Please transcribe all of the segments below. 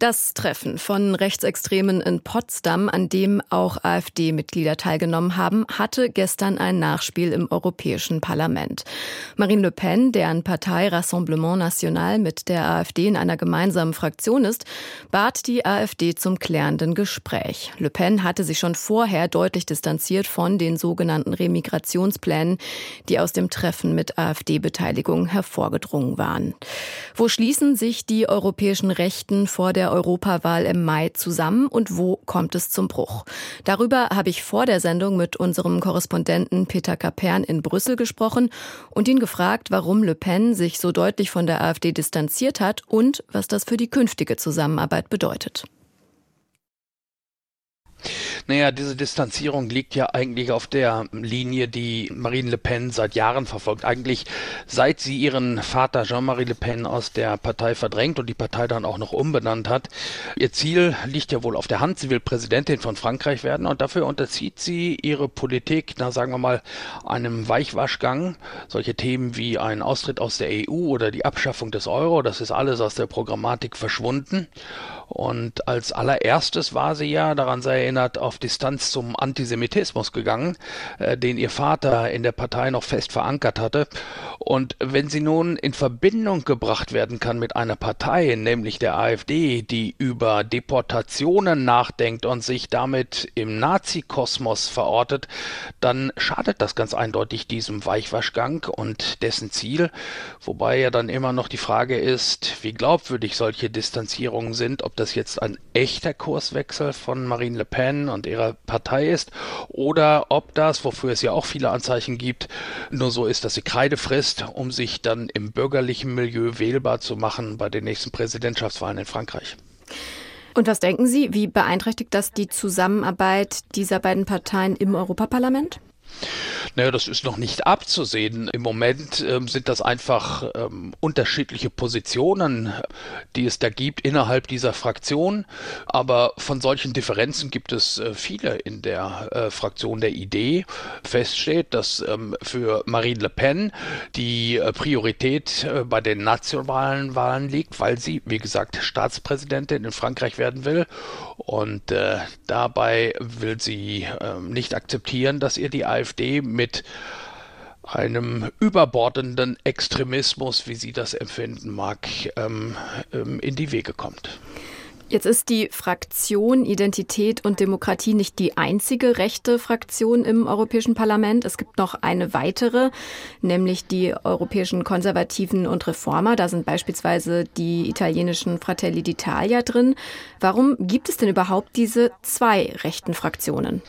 Das Treffen von Rechtsextremen in Potsdam, an dem auch AfD-Mitglieder teilgenommen haben, hatte gestern ein Nachspiel im Europäischen Parlament. Marine Le Pen, deren Partei Rassemblement National mit der AfD in einer gemeinsamen Fraktion ist, bat die AfD zum klärenden Gespräch. Le Pen hatte sich schon vorher deutlich distanziert von den sogenannten Remigrationsplänen, die aus dem Treffen mit AfD-Beteiligung hervorgedrungen waren. Wo schließen sich die europäischen Rechten vor der Europawahl im Mai zusammen und wo kommt es zum Bruch? Darüber habe ich vor der Sendung mit unserem Korrespondenten Peter Kapern in Brüssel gesprochen und ihn gefragt, warum Le Pen sich so deutlich von der AfD distanziert hat und was das für die künftige Zusammenarbeit bedeutet. Naja, diese Distanzierung liegt ja eigentlich auf der Linie, die Marine Le Pen seit Jahren verfolgt. Eigentlich seit sie ihren Vater Jean-Marie Le Pen aus der Partei verdrängt und die Partei dann auch noch umbenannt hat. Ihr Ziel liegt ja wohl auf der Hand. Sie will Präsidentin von Frankreich werden und dafür unterzieht sie ihre Politik, na sagen wir mal, einem Weichwaschgang. Solche Themen wie ein Austritt aus der EU oder die Abschaffung des Euro, das ist alles aus der Programmatik verschwunden. Und als allererstes war sie ja, daran sei erinnert, auf Distanz zum Antisemitismus gegangen, äh, den ihr Vater in der Partei noch fest verankert hatte. Und wenn sie nun in Verbindung gebracht werden kann mit einer Partei, nämlich der AfD, die über Deportationen nachdenkt und sich damit im Nazikosmos verortet, dann schadet das ganz eindeutig diesem Weichwaschgang und dessen Ziel. Wobei ja dann immer noch die Frage ist, wie glaubwürdig solche Distanzierungen sind, ob das jetzt ein echter Kurswechsel von Marine Le Pen und ihrer Partei ist oder ob das, wofür es ja auch viele Anzeichen gibt, nur so ist, dass sie Kreide frisst, um sich dann im bürgerlichen Milieu wählbar zu machen bei den nächsten Präsidentschaftswahlen in Frankreich. Und was denken Sie, wie beeinträchtigt das die Zusammenarbeit dieser beiden Parteien im Europaparlament? Naja, das ist noch nicht abzusehen. Im Moment ähm, sind das einfach ähm, unterschiedliche Positionen, die es da gibt innerhalb dieser Fraktion. Aber von solchen Differenzen gibt es äh, viele in der äh, Fraktion der Idee. Feststeht, dass ähm, für Marine Le Pen die äh, Priorität äh, bei den nationalen Wahlen liegt, weil sie, wie gesagt, Staatspräsidentin in Frankreich werden will. Und äh, dabei will sie ähm, nicht akzeptieren, dass ihr die AfD mit einem überbordenden Extremismus, wie sie das empfinden mag, ähm, ähm, in die Wege kommt. Jetzt ist die Fraktion Identität und Demokratie nicht die einzige rechte Fraktion im Europäischen Parlament. Es gibt noch eine weitere, nämlich die europäischen Konservativen und Reformer. Da sind beispielsweise die italienischen Fratelli d'Italia drin. Warum gibt es denn überhaupt diese zwei rechten Fraktionen?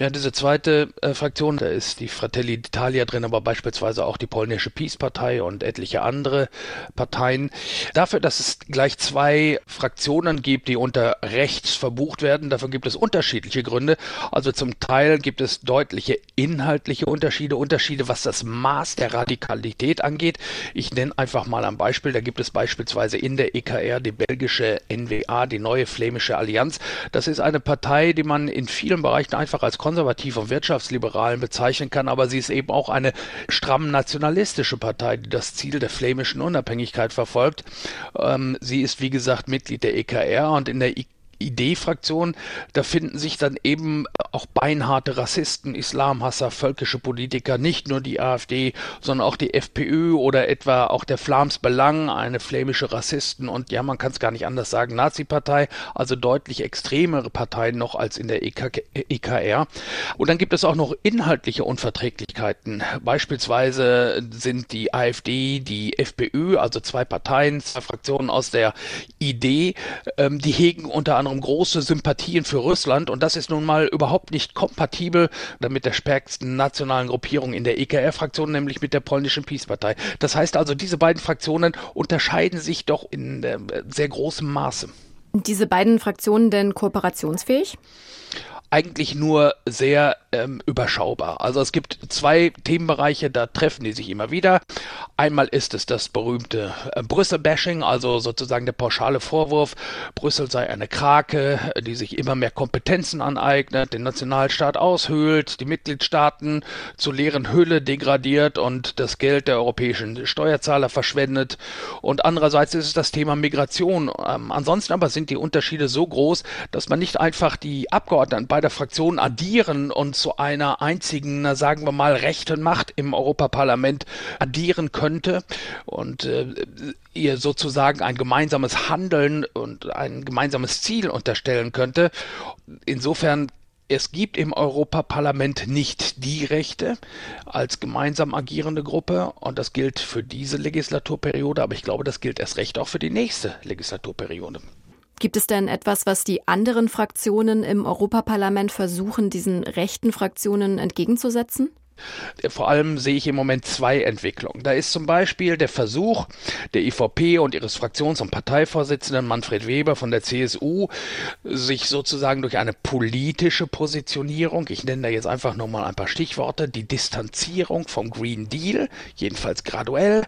Ja, diese zweite äh, Fraktion, da ist die Fratelli d'Italia drin, aber beispielsweise auch die polnische Peace-Partei und etliche andere Parteien. Dafür, dass es gleich zwei Fraktionen Personen gibt, die unter rechts verbucht werden. Dafür gibt es unterschiedliche Gründe. Also zum Teil gibt es deutliche inhaltliche Unterschiede, Unterschiede, was das Maß der Radikalität angeht. Ich nenne einfach mal ein Beispiel. Da gibt es beispielsweise in der EKR die belgische NWA, die neue flämische Allianz. Das ist eine Partei, die man in vielen Bereichen einfach als konservativ und wirtschaftsliberalen bezeichnen kann, aber sie ist eben auch eine stramm nationalistische Partei, die das Ziel der flämischen Unabhängigkeit verfolgt. Ähm, sie ist, wie gesagt, Mitglied der EKR DKR und in der ID-Fraktion, da finden sich dann eben auch beinharte Rassisten, Islamhasser, völkische Politiker, nicht nur die AfD, sondern auch die FPÖ oder etwa auch der Flams Belang, eine flämische Rassisten und ja, man kann es gar nicht anders sagen, Nazi-Partei, also deutlich extremere Parteien noch als in der EK EKR. Und dann gibt es auch noch inhaltliche Unverträglichkeiten. Beispielsweise sind die AfD, die FPÖ, also zwei Parteien, zwei Fraktionen aus der ID, ähm, die hegen unter anderem große Sympathien für Russland und das ist nun mal überhaupt nicht kompatibel mit der stärksten nationalen Gruppierung in der EKR-Fraktion, nämlich mit der polnischen Peace-Partei. Das heißt also, diese beiden Fraktionen unterscheiden sich doch in äh, sehr großem Maße. Diese beiden Fraktionen denn kooperationsfähig? Eigentlich nur sehr ähm, überschaubar. Also es gibt zwei Themenbereiche, da treffen die sich immer wieder. Einmal ist es das berühmte äh, Brüssel-Bashing, also sozusagen der pauschale Vorwurf, Brüssel sei eine Krake, die sich immer mehr Kompetenzen aneignet, den Nationalstaat aushöhlt, die Mitgliedstaaten zur leeren Hülle degradiert und das Geld der europäischen Steuerzahler verschwendet. Und andererseits ist es das Thema Migration. Ähm, ansonsten aber sind die Unterschiede so groß, dass man nicht einfach die Abgeordneten beider Fraktionen addieren und zu einer einzigen, sagen wir mal, rechten Macht im Europaparlament addieren könnte und äh, ihr sozusagen ein gemeinsames Handeln und ein gemeinsames Ziel unterstellen könnte. Insofern es gibt im Europaparlament nicht die Rechte als gemeinsam agierende Gruppe und das gilt für diese Legislaturperiode, aber ich glaube, das gilt erst recht auch für die nächste Legislaturperiode. Gibt es denn etwas, was die anderen Fraktionen im Europaparlament versuchen, diesen rechten Fraktionen entgegenzusetzen? Vor allem sehe ich im Moment zwei Entwicklungen. Da ist zum Beispiel der Versuch der IVP und ihres Fraktions- und Parteivorsitzenden Manfred Weber von der CSU, sich sozusagen durch eine politische Positionierung, ich nenne da jetzt einfach nur mal ein paar Stichworte, die Distanzierung vom Green Deal, jedenfalls graduell,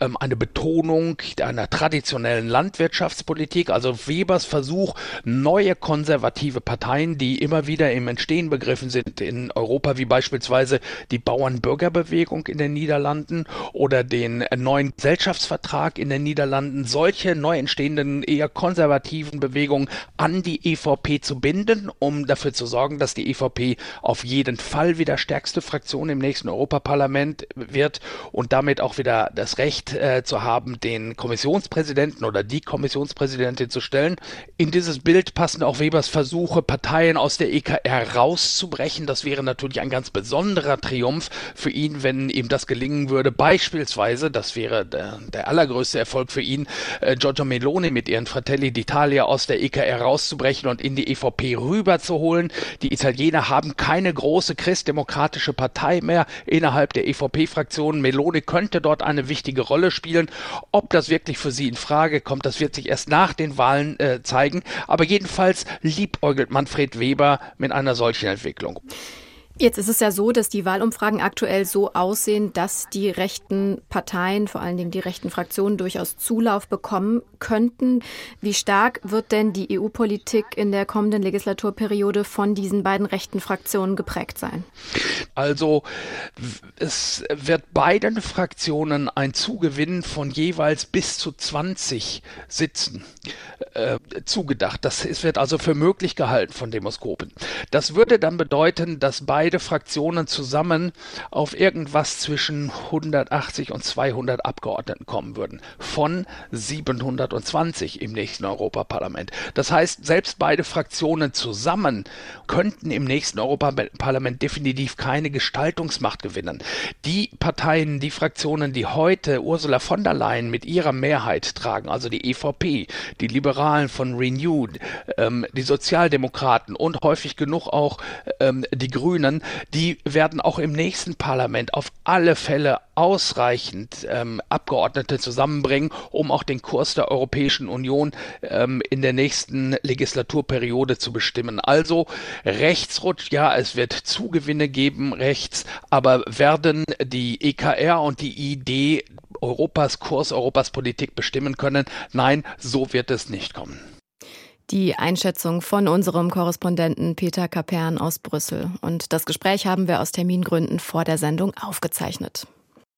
ähm, eine Betonung einer traditionellen Landwirtschaftspolitik, also Webers Versuch, neue konservative Parteien, die immer wieder im Entstehen begriffen sind in Europa, wie beispielsweise die Bauernbürgerbewegung in den Niederlanden oder den neuen Gesellschaftsvertrag in den Niederlanden, solche neu entstehenden eher konservativen Bewegungen an die EVP zu binden, um dafür zu sorgen, dass die EVP auf jeden Fall wieder stärkste Fraktion im nächsten Europaparlament wird und damit auch wieder das Recht äh, zu haben, den Kommissionspräsidenten oder die Kommissionspräsidentin zu stellen. In dieses Bild passen auch Webers Versuche, Parteien aus der EKR rauszubrechen. Das wäre natürlich ein ganz besonderer Triumph Triumph für ihn, wenn ihm das gelingen würde. Beispielsweise, das wäre der, der allergrößte Erfolg für ihn, äh, Giorgio Meloni mit ihren Fratelli d'Italia aus der EKR rauszubrechen und in die EVP rüberzuholen. Die Italiener haben keine große christdemokratische Partei mehr innerhalb der EVP-Fraktion. Meloni könnte dort eine wichtige Rolle spielen. Ob das wirklich für sie in Frage kommt, das wird sich erst nach den Wahlen äh, zeigen. Aber jedenfalls liebäugelt Manfred Weber mit einer solchen Entwicklung. Jetzt ist es ja so, dass die Wahlumfragen aktuell so aussehen, dass die rechten Parteien, vor allen Dingen die rechten Fraktionen, durchaus Zulauf bekommen könnten. Wie stark wird denn die EU-Politik in der kommenden Legislaturperiode von diesen beiden rechten Fraktionen geprägt sein? Also es wird beiden Fraktionen ein Zugewinn von jeweils bis zu 20 Sitzen äh, zugedacht. Das wird also für möglich gehalten von Demoskopen. Das würde dann bedeuten, dass beide beide Fraktionen zusammen auf irgendwas zwischen 180 und 200 Abgeordneten kommen würden. Von 720 im nächsten Europaparlament. Das heißt, selbst beide Fraktionen zusammen könnten im nächsten Europaparlament definitiv keine Gestaltungsmacht gewinnen. Die Parteien, die Fraktionen, die heute Ursula von der Leyen mit ihrer Mehrheit tragen, also die EVP, die Liberalen von Renew, ähm, die Sozialdemokraten und häufig genug auch ähm, die Grünen, die werden auch im nächsten Parlament auf alle Fälle ausreichend ähm, Abgeordnete zusammenbringen, um auch den Kurs der Europäischen Union ähm, in der nächsten Legislaturperiode zu bestimmen. Also Rechtsrutsch, ja, es wird Zugewinne geben rechts, aber werden die EKR und die ID Europas Kurs, Europas Politik bestimmen können? Nein, so wird es nicht kommen. Die Einschätzung von unserem Korrespondenten Peter Kapern aus Brüssel. Und das Gespräch haben wir aus Termingründen vor der Sendung aufgezeichnet.